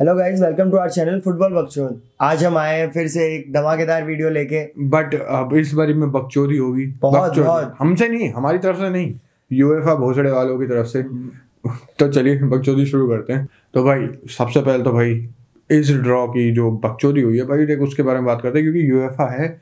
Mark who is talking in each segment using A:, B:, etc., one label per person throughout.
A: Hello guys welcome to our channel football बकचोद आज हम आए हैं फिर से एक धमाकेदार वीडियो लेके।
B: बट अब इस बारी में बकचोदी होगी।
A: बहुत, बहुत।
B: हमसे नहीं हमारी तरफ़ से नहीं। यूएफए भोसड़े वालों की तरफ़ से। तो चलिए बकचोदी शुरू करते हैं। तो भाई सबसे पहले तो भाई इस ड्रॉ की जो बकचोदी हुई है भाई देख उसके बारे में बात करते हैं क्योंकि यूएफए है।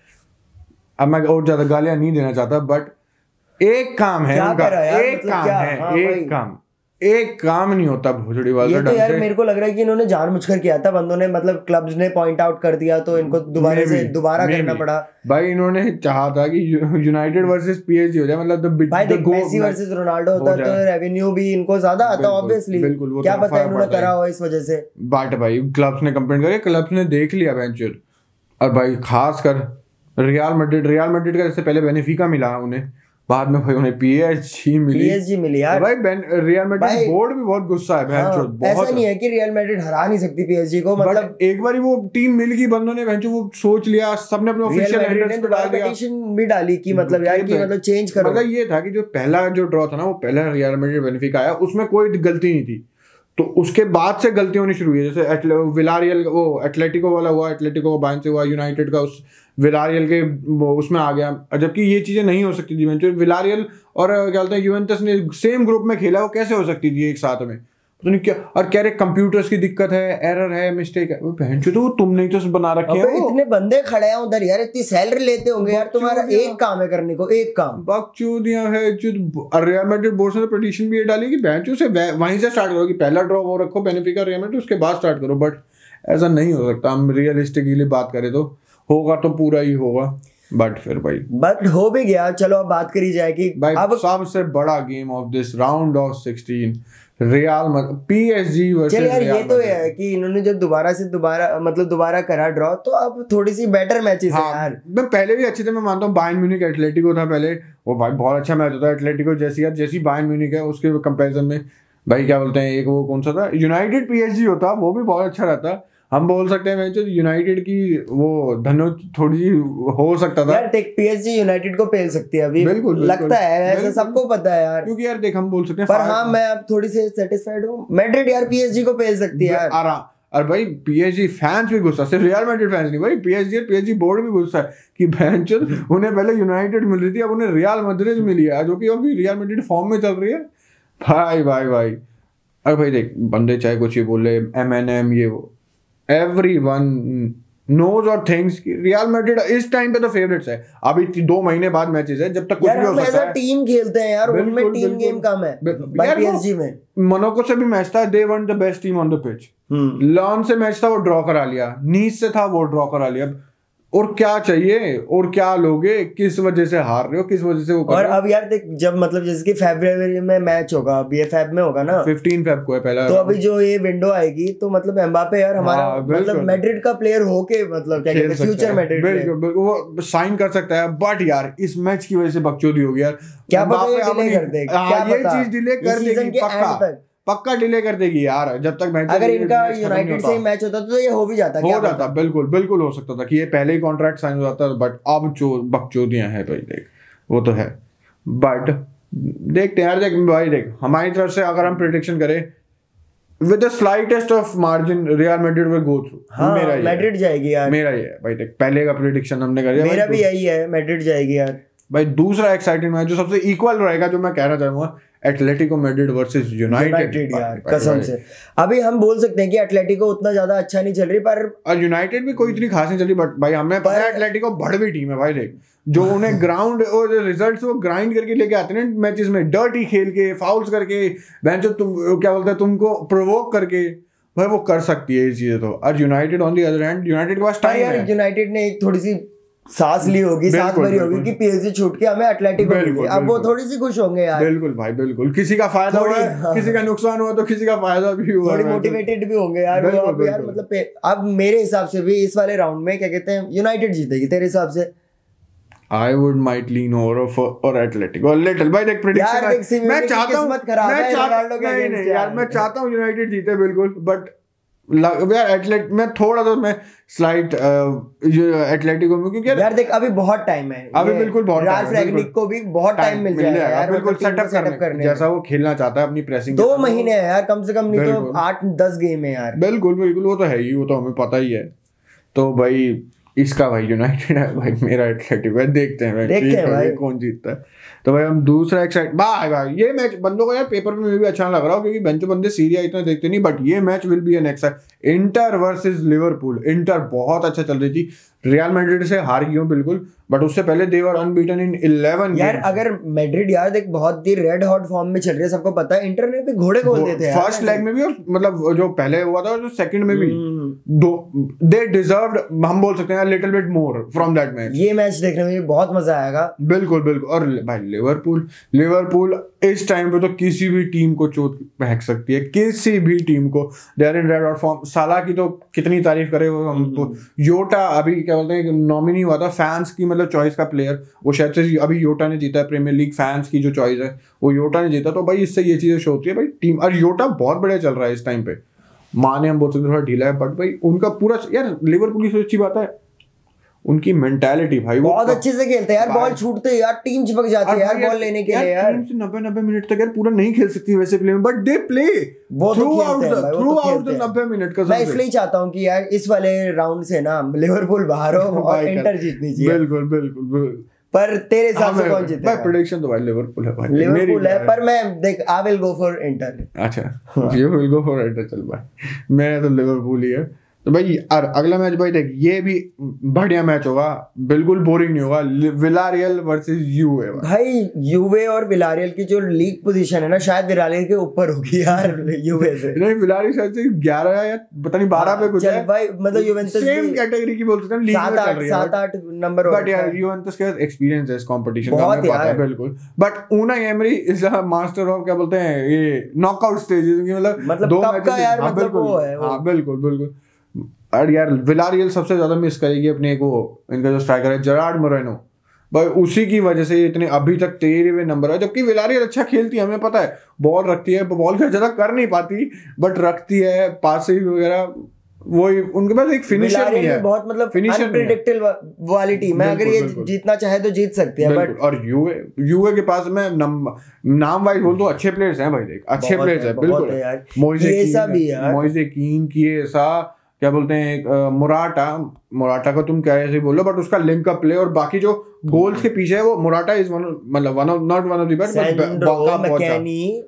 B: अब मैं और ज़्यादा गालियाँ नहीं देना चाहता बट एक काम है उनका। एक
A: मतलब
B: काम है
A: हाँ
B: एक काम। एक काम नहीं होता भोसड़ी वाले
A: ये तो यार मेरे को लग रहा है कि इन्होंने जानबूझकर किया था बंदों ने मतलब क्लब्स ने पॉइंट आउट कर दिया तो इनको दोबारा से दोबारा करना पड़ा।
B: भाई इन्होंने चाहा था कि यूनाइटेड वर्सेस पीएसजी हो जाए मतलब the-
A: भाई देख मेसी वर्सेस रोनाल्डो होता तो रेवेन्यू भी इनको ज़्यादा आता ऑब्वियसली
B: बिल्कुल,
A: क्या
B: तो
A: पता इन्होंने करा
B: हो
A: इस वजह से।
B: बट भाई क्लब्स ने कंप्लेंट करे क्लब्स ने देख लिया वेंचर और भाई खास कर रियल मैड्रिड रियल मैड्रिड का जैसे पहले बेनिफिका मिला उन्हें। बाद में भाई उन्हें पीएसजी मिली।
A: पीएसजी मिली यार।
B: भाई बेन रियल मैड्रिड बोर्ड भी बहुत गुस्सा है
A: हाँ,
B: बेंचो
A: ऐसा नहीं है। कि रियल मैड्रिड हरा नहीं सकती पीएसजी को मतलब
B: एक बार वो टीम मिल गई बंदों ने बेंचो वो सोच लिया सबने अपने ऑफिशियल
A: ने
B: पे डाल दिया।
A: पिटीशन भी डाली कि मतलब यार कि मतलब चेंज करो।
B: मतलब ये था कि जो पहला जो ड्रॉ था ना वो पहला रियल मैड्रिड बेनिफिका आया उसमें कोई गलती नहीं थी। तो उसके बाद से गलती होनी शुरू हुई जैसे विलारियल वो एटलेटिको वाला हुआ एटलेटिको का बाइन से हुआ यूनाइटेड का उस विलारियल के उसमें आ गया। जबकि ये चीज़ें नहीं हो सकती थी विलारियल और क्या बोलते हैं यूवेंटस ने सेम ग्रुप में खेला वो कैसे हो सकती थी एक साथ में? पता नहीं क्या और कह रहे कंप्यूटर्स की दिक्कत है एरर है मिस्टेक है। बेंचो तो तुमने ही तो बना रखे हैं
A: इतने बंदे खड़े हैं उधर यार इतनी सैलरी लेते होंगे यार तुम्हारा एक काम है करने को एक काम।
B: बकचोदियाँ है जो रियल बोर्ड से पिटीशन भी ये डाली कि बेंचो से वहीं से स्टार्ट करो कि पहला ड्रॉ वो रखो बेनिफिका रियल उसके बाद स्टार्ट करो बट ऐसा नहीं हो सकता। हम रियलिस्टिकली बात करें तो। होगा तो पूरा ही होगा बट फिर भाई।
A: बट हो भी गया चलो अब बात करी जाए कि
B: भाई
A: अब
B: सबसे बड़ा game of this round of 16 Real PSG versus
A: यार ये तो है कि इन्होंने जब दोबारा से दोबारा मतलब दोबारा करा ड्रॉ तो अब थोड़ी सी बेटर मैचेस है
B: हाँ
A: यार।
B: मैं पहले भी अच्छे थे मैं मानता हूँ बायन म्यूनिक एटलेटिको था पहले। वो भाई बहुत अच्छा मैच होता है एटलेटिको जैसी यार जैसी बायन म्यूनिक है उसके कंपैरिजन में। भाई क्या बोलते हैं एक वो कौन सा था? यूनाइटेड पीएसजी होता वो भी बहुत अच्छा रहता। हम बोल सकते हैं जो यूनाइटेड की वो धनो थोड़ी सी हो सकता था।
A: यार देख पीएसजी यूनाइटेड को पेल सकती है अभी।
B: बिल्कुल, बिल्कुल,
A: लगता है ऐसा सबको पता है यार।
B: क्योंकि यार देख हम बोल सकते हैं
A: पर हाँ मैं अब थोड़ी सी सेटिस्फाइड हूँ। मैड्रिड यार पीएसजी को पेल सकती है यार।
B: आराम और भाई पीएसजी फैंस भी गुस्सा सिर्फ़ रियल मैड्रिड फैंस नहीं भाई पीएसजी और पीएसजी बोर्ड भी गुस्सा है कि बेंच उन्हें पहले यूनाइटेड मिल रही थी अब उन्हें रियल मैड्रिड मिली है जो कि अभी रियल मैड्रिड फॉर्म में चल रही है। भाई भाई भाई। अरे भाई देख बंदे चाहे कुछ ही बोले एम एन एम ये वो। एवरी वन नोज़ और थिंग्स रियल मैड्रिड इस टाइम पे तो फेवरेट्स है अभी दो महीने बाद मैचेस है जब तक कुछ भी हो सकता है
A: टीम खेलते हैं यार उनमें टीम गेम कम है। पीएसजी में।
B: मोनाको से भी मैच था they won the best team on the pitch lawn से मैच था वो ड्रॉ करा लिया. नीस से था वो ड्रॉ करा लिया. और क्या चाहिए? और क्या लोगे? किस वजह से हार रहे हो? किस वजह से वो
A: और अब यार देख जब मतलब जैसे कि फरवरी में मैच होगा अब ये फेब में होगा ना।
B: फिफ्टीन फेब को है पहला।
A: तो अभी जो ये विंडो आएगी तो मतलब एम्बापे यार हमारा
B: हाँ,
A: मतलब मैड्रिड का प्लेयर होके मतलब क्या कहते हैं फ्यूचर
B: है।
A: मैड्रिड
B: बिल्कुल वो साइन कर सकता है। बट यार इस मैच की वजह से बकचोदी होगी यार।
A: क्या पता ये
B: बाप
A: डिले कर दे
B: हाँ,
A: क्या
B: ये चीज़ डिले कर देगी पक्का। पक्का डिले कर देगी यार जब तक मैच
A: अगर इनका यूनाइटेड से मैच होता तो ये हो भी जाता
B: हो जाता बिल्कुल बिल्कुल हो सकता था कि ये पहले ही कॉन्ट्रैक्ट साइन हो जाता बट अब जो बकचोदियाँ हैं भाई देख वो तो है। बट देखते हैं यार देख भाई देख हमारी तरफ़ से अगर हम प्रिडिक्शन करें with the slightest of margin Real Madrid will go through
A: हाँ
B: मेरा
A: मैड्रिड जाएगी यार।
B: मेरा ये है भाई देख पहले का प्रिडिक्शन हमने कर दिया
A: मेरा भी यही है मैड्रिड जाएगी यार।
B: भाई दूसरा एक्साइटिंग मैच जो सबसे इक्वल रहेगा जो मैं कहना चाहूँगा एटलेटिको मैड्रिड वर्सेस यूनाइटेड
A: यार कसम से। अभी हम बोल सकते हैं कि एटलेटिको उतना ज़्यादा अच्छा नहीं चल रही पर
B: और यूनाइटेड भी कोई इतनी खास नहीं चली बट भाई हमें पता है एटलेटिको बढ़वी टीम है भाई देख जो उन्हें ग्राउंड और रिजल्ट्स वो ग्राइंड करके लेके आते हैं मैचेस में डर्टी खेल के फाउल्स करके बेंचो तुम क्या बोलते हैं तुमको प्रोवोक करके भाई वो कर सकती है ये चीज़ें तो। और United on the other hand United के पास टाइम
A: यार
B: है।
A: यूनाइटेड ने एक थोड़ी सी सांस ली होगी सांस भरी होगी कि पीएसजी छूट के हमें एटलेटिको अब वो थोड़ी सी खुश होंगे यार।
B: बिल्कुल भाई बिल्कुल। किसी का फ़ायदा हुआ हाँ। किसी का नुकसान हुआ तो किसी का फ़ायदा भी हुआ
A: थोड़ी मोटिवेटेड भी होंगे यार
B: बिल्कुल,
A: यार मतलब अब मेरे हिसाब से भी इस वाले राउंड में क्या कहते हैं यूनाइटेड जीतेगी तेरे हिसाब से?
B: I would might lean over और एटलेटिको लिटिल भाई देख
A: यार,
B: प्रेडिक्शन
A: देख, सिमियोने
B: मैं चाहता हूँ मैं चाहता नहीं यार
A: यार।
B: मैं चाहता हूँ यूनाइटेड जीते बिल्कुल। बट एटलेट में थोड़ा सा मैं स्लाइट एटलेटिको में क्योंकि यार
A: देख अभी बहुत टाइम है।
B: अभी बिल्कुल बहुत।
A: रैगनिक को भी बहुत टाइम मिल जाएगा यार
B: बिल्कुल सेटअप करने
A: करने
B: जैसा वो खेलना चाहता है अपनी प्रेसिंग
A: दो महीने है यार कम से कम नहीं तो आठ दस गेम है यार।
B: बिल्कुल बिल्कुल वो तो है ही वो तो हमें पता ही है। तो भाई इसका भाई यूनाइटेड है भाई मेरा एटलेटिको है देखते हैं भाई
A: देखते हैं भाई।
B: कौन जीतता है तो भाई हम दूसरा एक्साइट भाई भाई ये मैच बंदों को यार पेपर में भी अच्छा लग रहा हो क्योंकि बेंचो बंदे सीरिया इतना देखते नहीं बट ये match will be an excite Inter versus Liverpool Inter बहुत अच्छा चल रही थी रियल मैड्रिड से हार गई हूँ बिल्कुल बट उससे पहले देवर अनबीटन इन 11
A: यार अगर मैड्रिड यार देख बहुत ही रेड हॉट फॉर्म में चल रही है सबको पता है इंटर ने भी घोड़े खोल देते हैं
B: फ़र्स्ट लेग में भी और मतलब जो पहले हुआ था और जो सेकंड में भी।
A: हम्म।
B: दो दे डिजर्व्ड हम बोल सकते हैं little bit more from that match
A: ये मैच देखने में बहुत मज़ा आएगा।
B: बिल्कुल बिल्कुल। और भाई लिवरपूल लिवरपूल इस टाइम पे तो किसी भी टीम को चोट फेंक सकती है किसी भी टीम को। They are in red hot form साला की तो कितनी तारीफ़ करे वो हम योटा अभी क्या बोलते हैं नॉमिनी हुआ था फैंस की मतलब चॉइस का प्लेयर वो शायद से अभी योटा ने जीता है प्रीमियर लीग फैंस की जो चॉइस है, वो योटा ने जीता तो भाई इससे ये चीज़ें शो होती है, भाई टीम और योटा बहुत बढ़िया चल रहा है इस टाइम पे। माने हम बोलते थोड़ा ढीला है बट भाई उनका पूरा, यार लिवरपूल की अच्छी बात है उनकी मेंटालिटी भाई वो
A: बहुत अच्छे से खेलते हैं यार बॉल छूटते हैं यार टीम चिपक जाती है यार बॉल लेने के लिए यार।
B: टीम से 90 90 मिनट तक यार पूरा नहीं खेल सकती वैसे प्ले में but they play throughout
A: भाई,
B: थ्रू आउट द। 90 मिनट का
A: मैं इसलिए चाहता हूँ कि यार इस वाले राउंड से ना लिवरपूल बाहर हो और इंटर जीतनी चाहिए
B: बिल्कुल बिल्कुल
A: पर तेरे हिसाब से
B: हाँ,
A: कौन जीतेगा?
B: प्रेडिक्शन तो भाई लिवरपूल है भाई।
A: लिवरपूल है पर मैं देख I will go for Inter
B: अच्छा you will go for it चल भाई। मैं तो लिवरपूल ही है। तो भाई और अगला मैच भाई देख ये भी बढ़िया मैच होगा। बिल्कुल बोरिंग नहीं होगा। विलारियल वर्सेस यूए
A: भाई। यूवे और विलारियल की जो लीग पोजीशन है ना शायद विलारियल के ऊपर होगी यार यूवे से।
B: नहीं विलारियल शायद से 11 या पता नहीं 12 पे कुछ है।
A: भाई मतलब यूवेंटस
B: सेम कैटेगरी की बोल सकते हैं लीग में चल रही है
A: सात आठ नंबर
B: बट यार यूवेंटस के पास एक्सपीरियंस है इस कंपटीशन का
A: बहुत
B: हमें पता है
A: यार।
B: बिल्कुल। But Unai Emery is a master of क्या बोलते हैं ये नॉकआउट स्टेजेस की मतलब
A: मतलब
B: दो
A: कब का यार
B: हाँ,
A: मतलब वो है।
B: हाँ बिल्कुल बिल्कुल। और यार विलारियल सबसे ज़्यादा मिस करेगी अपने वो इनका जो स्ट्राइकर है जरार्ड मोरेनो भाई उसी की वजह से इतने अभी तक तेरहवें नंबर है जबकि विलारियल अच्छा खेलती है हमें पता है बॉल रखती है बॉल का ज़्यादा कर नहीं पाती बट रखती है पासिंग वगैरह वही उनके पास एक फिनिशर नहीं है
A: बहुत मतलब
B: है।
A: अनप्रिडिक्टेबल वाली टीम है अगर ये जीतना चाहे तो जीत सकती है बट
B: और यूए यूए के पास में नम, नाम वाइज बोल तो अच्छे प्लेयर्स हैं भाई देख अच्छे प्लेयर्स
A: है,
B: बिल्कुल। मोइजे कीन-
A: भी।
B: मोइजे कीन किएसा क्या बोलते हैं एक, मोराटा मुराटा को तुम क्या ऐसे बोलो बट उसका लिंक अप प्ले और बाकी जो गोल्स के पीछे है वो मुराटा इज़ वन मतलब one of not one of the best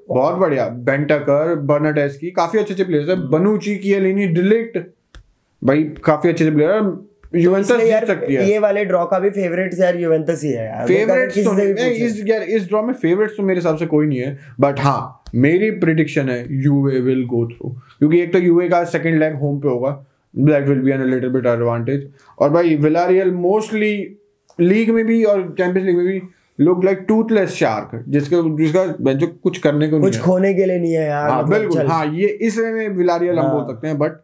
B: बहुत बढ़िया। बेंटकर बर्नाडेस्की काफ़ी अच्छे अच्छे प्लेयर्स है। बनूची कियलिनी डिलिक्ट भाई काफ़ी अच्छे अच्छे प्लेयर यूवेंटस जीत सकती है।
A: ये वाले ड्रॉ का भी फेवरेट यार यूवेंटस ही है यार।
B: तो नहीं इस यार इस ड्रॉ में फेवरेट्स तो मेरे हिसाब से कोई नहीं है बट हाँ मेरी प्रिडिक्शन है यूए विल गो थ्रू क्योंकि एक तो यूए का सेकंड लेग होम पे होगा that will be an little bit advantage और भाई विलारियल मोस्टली लीग में भी और चैंपियंस लीग में भी लुक लाइक टूथलेस शार्क जिसके जिसका जो कुछ करने को
A: कुछ खोने के लिए नहीं है यार
B: हाँ
A: मतलब
B: बिल्कुल। हाँ ये इसमें में विलारियल हम
A: हाँ।
B: बोल सकते हैं बट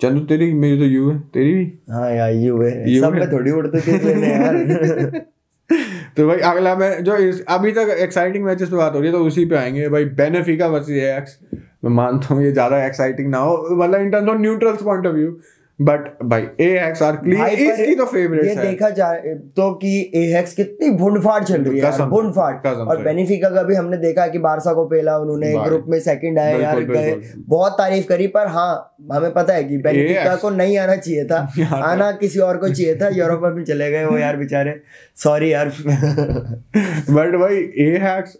B: चंदू तेरी मेरी तो यू है। तेरी भी?
A: हाँ यार यू
B: है।
A: सब में थोड़ी उड़ते थे लेने यार।
B: तो भाई अगला मैं जो अभी तक एक्साइटिंग मैचेस पे बात हो रही है तो उसी पे आएँगे। भाई बेनेफिका वर्सेस एक्स मैं मानता हूँ ये ज़्यादा एक्साइटिंग ना हो। मतलब in terms of neutrals point of view but भाई एएक्स आर क्लियर इसकी तो फेवरेट है।
A: देखा जाए तो कि एहेक्स कितनी भुंडफाड़ चल रही है भुंडफाड़ और बेनिफिका का भी हमने देखा कि बारसा को पेला उन्होंने ग्रुप में सेकंड आए यार गए। बहुत तारीफ़ करी पर हाँ हमें पता है कि बेनिफिका को नहीं आना चाहिए था। आना किसी और को चाहिए था यूरोप में चले गए वो यार बेचारे। सॉरी यार।
B: बट भाई एएक्स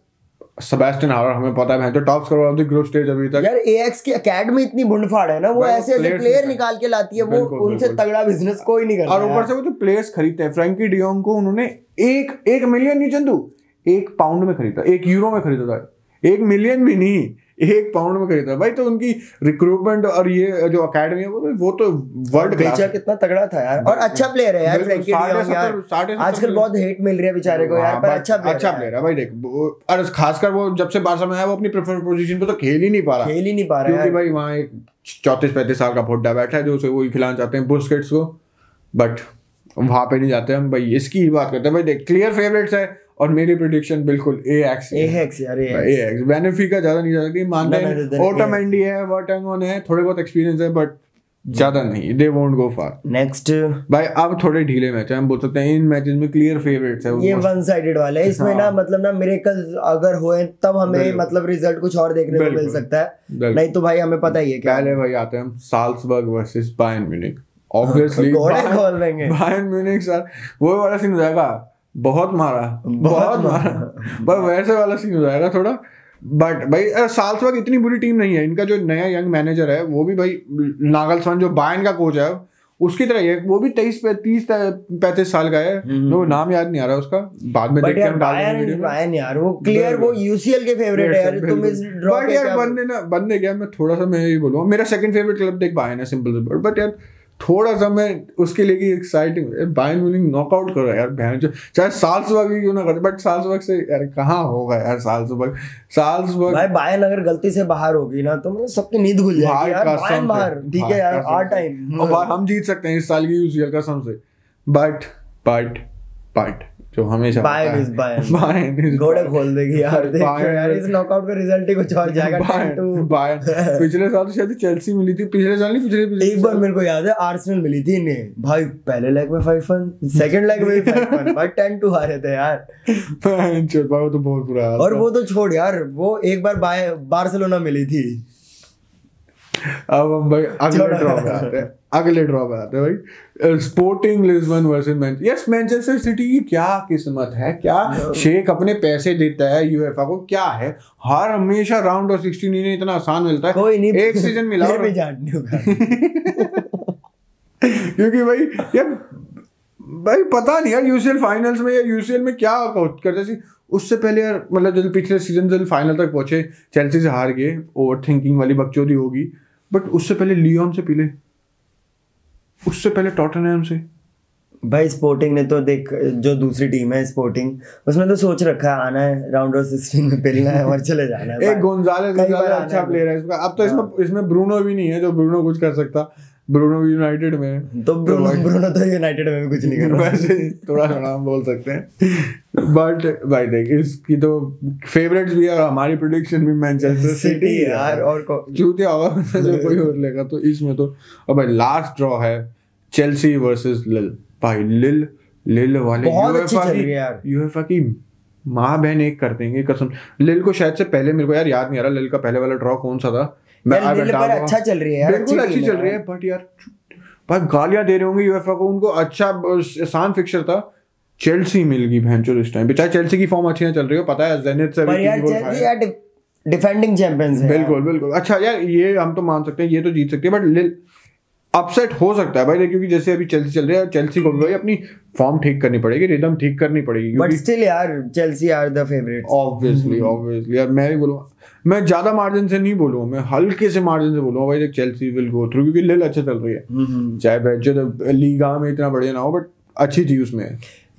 B: सेबेस्टियन हावर हमें पता है तो top score of the group stage अभी तक।
A: यार एएक्स की एकेडमी इतनी भुंडफाड़ है ना वो ऐसे ऐसे प्लेयर
B: निकाल-
A: निकाल के लाती है वो उनसे तगड़ा बिज़नेस कोई नहीं करता
B: और ऊपर से वो जो प्लेयर्स खरीदते हैं फ्रैंकी डियोंग को उन्होंने एक एक मिलियन नहीं चंदू एक पाउंड में खरीदा एक यूरो में खरीदा था। एक मिलियन भी नहीं। एक पाउंड में खरीदा भाई तो उनकी रिक्रूटमेंट और ये जो अकेडमी है वो तो वो तो वर्ल्ड क्लास
A: कितना तगड़ा था यार। और अच्छा प्लेयर है यार फ्रैंकी यार। आजकल बहुत हेट मिल रही है बेचारे को यार
B: हाँ,
A: पर अच्छा प्लेयर
B: अच्छा प्लेयर है भाई देख और खासकर वो जब से बारसा में आया वो अपनी प्रेफर पोजीशन पे तो खेल ही नहीं पा रहा।
A: खेल ही नहीं पा रहा
B: क्योंकि भाई वहाँ एक चौतीस पैंतीस साल का फोड्डा बैठा है जो उसे वही खिलाना चाहते हैं बुस्केट्स को। बट वहाँ पे नहीं जाते हम भाई इसकी ही बात करते हैं। भाई देख क्लियर फेवरेट्स है। और मेरी प्रिडिक्शन बिल्कुल ए एक्स
A: एहेक्स यार
B: ए एक्स बेनिफिका ज़्यादा नहीं जा सकती। मानते
A: no,
B: हैं ओटामेंडी है वर्टंगन है थोड़े बहुत एक्सपीरियंस है बट ज़्यादा नहीं। They won't go far
A: next
B: भाई अब थोड़े ढीले मैच है हम बोल सकते हैं इन मैचेस में क्लियर फेवरेट्स है।
A: ये वन साइडेड वाला है। इसमें ना
B: हाँ।
A: मतलब ना मिरेकल अगर होए तब हमें मतलब रिज़ल्ट कुछ और देखने को मिल सकता है। नहीं तो भाई हमें पता ही है क्या।
B: पहले भाई आते हैं हम Salzburg versus Bayern Munich obviously Bayern Munich sir वो वाला सीन हो जाएगा। बहुत मारा। बहुत मारा। पर वैसे वाला सीन हो जाएगा थोड़ा। बट भाई साल्सबर्ग इतनी बुरी टीम नहीं है। इनका जो नया यंग मैनेजर है वो भी भाई नागलस्मान जो बायन का कोच है उसकी तरह ही है। वो भी तेईस तीस पैंतीस साल का है।
A: हम्म।
B: वो नाम याद नहीं आ रहा उसका। बाद में
A: बट
B: देख के
A: यार वो क्लियर वो यूसीएल के फेवरेट है यार। तुम इस
B: बट यार बनने ना बनने गया मैं थोड़ा सा मैं यही बोलूँगा। मेरा सेकंड फेवरेट क्लब देख बायर्न है सिंपल बट यार थोड़ा सा मैं उसके लिए की एक्साइटिंग बाइन म्यूनिख नॉकआउट करो यार बहन जो चाहे साल्सबर्ग ही क्यों ना करे बट साल्सबर्ग से यार कहाँ होगा यार साल्सबर्ग साल्सबर्ग
A: भाई बायन अगर गलती से बाहर होगी ना तो मतलब सबकी नींद खुल जाएगी यार।
B: बायन
A: बाहर ठीक है यार
B: हर
A: टाइम
B: और हम जीत सकते हैं इस साल की यूसीएल कसम से। बट बट बट जो हमेशा
A: बायर्न
B: होता
A: इज़ बायर्न
B: बायर्न
A: घोड़े खोल देगी यार देखो यार इस नॉकआउट का रिज़ल्ट ही कुछ और जाएगा 10
B: बायर्न
A: टू
B: बायर्न पिछले साल तो शायद चेल्सी मिली थी पिछले साल नहीं पिछले पिछले
A: एक बार मेरे को याद है आर्सेनल मिली थी इन्हें। भाई पहले लेग में फाइव वन सेकंड लेग में भी फाइव वन भाई टेन टू हारे थे यार।
B: भाई वो तो बहुत बुरा
A: और वो तो छोड़ यार वो एक बार बाय बार्सिलोना मिली थी।
B: अब हम भाई अगले। ड्रॉ पे आते हैं। अगले ड्रॉ पे आते हैं भाई। Sporting Lisbon versus Man yes Manchester City की क्या किस्मत है? क्या शेख अपने पैसे देता है यूएफए को? क्या है? हर हमेशा राउंड ऑफ़ 16 इन्हें इतना आसान मिलता है।
A: कोई नहीं।
B: एक सीज़न मिला
A: भी
B: क्योंकि भाई यार भाई पता नहीं यार यूसीएल फाइनल्स में या यूसीएल में क्या करते थे? उससे पहले यार मतलब जब पिछले सीज़न जब फाइनल तक पहुँचे चेल्सी से हार गए ओवर थिंकिंग वाली बकचोदी होगी। बट उससे पहले लियोन से पीले। उससे पहले टॉटनहम से?
A: भाई स्पोर्टिंग ने तो देख जो दूसरी टीम है स्पोर्टिंग उसमें तो सोच रखा है आना है राउंड ऑफ़ सिक्सटीन में खेलना है और चले जाना है।
B: एक गोंजालेस अच्छा प्लेयर है। इसका अब तो इसमें इसमें ब्रूनो भी नहीं है जो ब्रूनो कुछ कर सकता। ब्रूनो यूनाइटेड में।
A: तो ब्रूनो ब्रूनो तो यूनाइटेड में भी कुछ नहीं कर रहा।
B: वैसे थोड़ा हम बोल सकते हैं। बट भाई देख इसकी तो फेवरेट्स भी है हमारी प्रिडिक्शन भी मैनचेस्टर
A: सिटी यार और
B: चूतिया होगा जो कोई और लेगा तो इसमें तो और भाई लास्ट ड्रॉ है चेल्सी वर्सेस लिल भाई लिल लिल वाले
A: चल
B: की
A: यार।
B: यूएफए की माँ बहन एक कर देंगे कसम। लिल को शायद से पहले मेरे को यार याद नहीं आ रहा लिल का पहले वाला ड्रॉ कौन सा था?
A: यार, पर अच्छा चल रही है
B: बिल्कुल
A: अच्छी
B: अच्छी चल रही है बट यार भाई गालियाँ दे रहे होंगे यूएफए को उनको अच्छा आसान फिक्सर था। चेल्सी मिल गई भैंचो इस टाइम बेचारे चेल्सी की फॉर्म अच्छी ना चल रही हो पता है जेनिथ से
A: पर यार चेल्सी यार डिफेंडिंग चैंपियंस है
B: बिल्कुल बिल्कुल। अच्छा यार ये हम तो मान सकते हैं ये तो जीत सकते हैं बट अपसेट हो सकता है भाई क्योंकि जैसे अभी चेल्सी चल रही है चेल्सी को भी भाई अपनी फॉर्म ठीक करनी पड़ेगी रिदम ठीक करनी पड़ेगी
A: बट स्टिल यार Chelsea are the favourite
B: obviously obviously यार मैं भी बोलूँगा मैं ज़्यादा मार्जिन से नहीं बोलूँगा मैं हल्के से मार्जिन से बोलूँगा भाई चेल्सी विल गो थ्रू क्योंकि लिल अच्छा चल रही है। चाहे बेंचो लीगा में इतना बढ़िया ना हो बट अच्छी थी उसमें।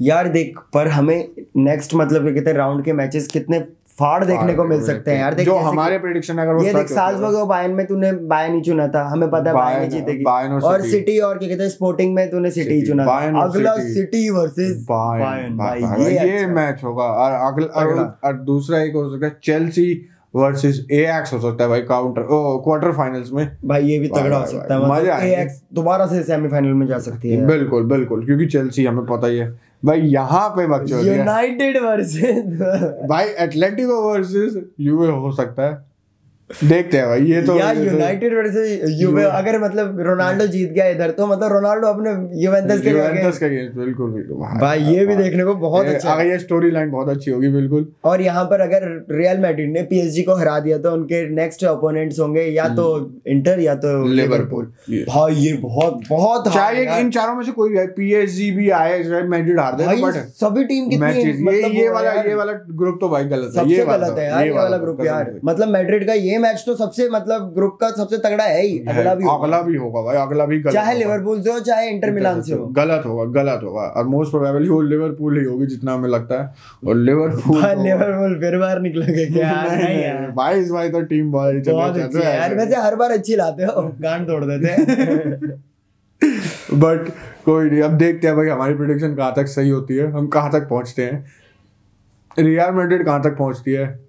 A: यार देख पर हमें नेक्स्ट मतलब क्या कहते हैं राउंड के मैचेस कितने फाड़ देखने को मिल सकते हैं यार देख
B: जो हमारे प्रेडिक्शन अगर वो
A: ये देख
B: साल
A: साल्सबर्ग और बायर्न में तूने बायन ही चुना था हमें पता है बायन ही जीतेगी
B: और सिटी।
A: और क्या कहते हैं स्पोर्टिंग में तूने सिटी ही चुना था अगला
B: सिटी।
A: वर्सेस
B: बायर्न भाई ये,
A: ये अच्छा।
B: मैच होगा और अगला और,
A: अगला।
B: और दूसरा एक हो सकता है चेल्सी वर्सेस एएक्स हो सकता है भाई काउंटर क्वार्टर फाइनल्स में।
A: भाई ये भी तगड़ा हो सकता है मतलब
B: मज़ा
A: एएक्स दोबारा से सेमीफाइनल में जा सकती है।
B: बिल्कुल बिल्कुल क्योंकि चेल्सी हमें पता ही है। भाई यहाँ पे बच्चों
A: यूनाइटेड वर्सेस
B: भाई एटलेटिको वर्सेस यूवे हो सकता है। देखते हैं भाई ये तो यार तो-
A: यूनाइटेड वर्सेस यूवे अगर मतलब रोनाल्डो जीत गया इधर तो मतलब रोनाल्डो अपने यूवेंटस के
B: यूवेंटस का गेम बिल्कुल
A: भाई ये भी देखने को बहुत अच्छा।
B: अगर ये स्टोरी लाइन बहुत अच्छी होगी बिल्कुल।
A: और यहाँ पर अगर रियल मैड्रिड ने पीएसजी को हरा दिया तो उनके नेक्स्ट ओपोनेंट्स होंगे या तो इंटर या तो
B: लिवरपूल।
A: भाई ये बहुत बहुत
B: चाहे इन चारों में से कोई भी पीएसजी भी आए चाहे मैड्रिड हार दे बट
A: सभी टीम कितनी
B: ये
A: मतलब
B: ये वाला ये वाला ग्रुप तो भाई गलत है ये वाला
A: गलत
B: तो-
A: है यार ये वाला ग्रुप यार। मतलब मैड्रिड का ये मैच तो सबसे मतलब ग्रुप का सबसे तगड़ा है ही अगला भी
B: अगला भी होगा भाई अगला भी गलत
A: चाहे लिवरपूल से हो चाहे इंटर मिलान से हो।
B: गलत होगा गलत होगा। और मोस्ट प्रोबेबली वो लिवरपूल ही होगी जितना हमें लगता है। और लिवरपूल तो-
A: लिवरपूल फिर बार निकलोगे क्या?
B: भाई इस भाई तो टीम बहुत
A: अच्छी है। यार वैसे हर बार अच्छी लाते हो गांड तोड़ देते
B: बट कोई नहीं अब देखते हैं भाई हमारी प्रोडिक्शन कहाँ तक सही होती है। हम कहाँ तक पहुँचते हैं? रियल मैड्रिड कहाँ तक पहुँचती है?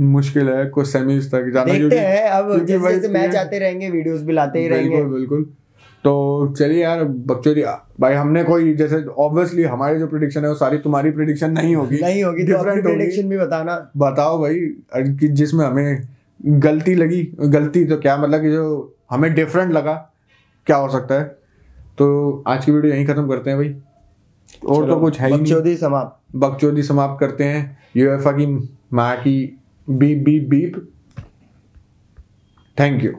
B: मुश्किल है कुछ सेमीज तक जाना
A: देखते हैं अब जैसे जैसे मैच आते रहेंगे वीडियोस भी लाते ही रहेंगे।
B: बिल्कुल। बिल्कुल तो चलिए यार बकचोदी भाई हमने कोई जैसे ऑब्वियसली हमारी जो प्रिडिक्शन है वो सारी तुम्हारी प्रिडिक्शन नहीं होगी।
A: नहीं होगी तो
B: Different होगी।
A: प्रेडिक्शन भी बताना।
B: बताओ भाई कि जिसमें हमें गलती लगी गलती तो क्या मतलब कि जो हमें डिफरेंट लगा क्या हो सकता है? तो आज की वीडियो यहीं खत्म करते हैं भाई। और तो कुछ है ही
A: बकचोदी समाप्त।
B: बकचोदी समाप्त करते हैं। यूएफए की माँ की beep beep beep. Thank you.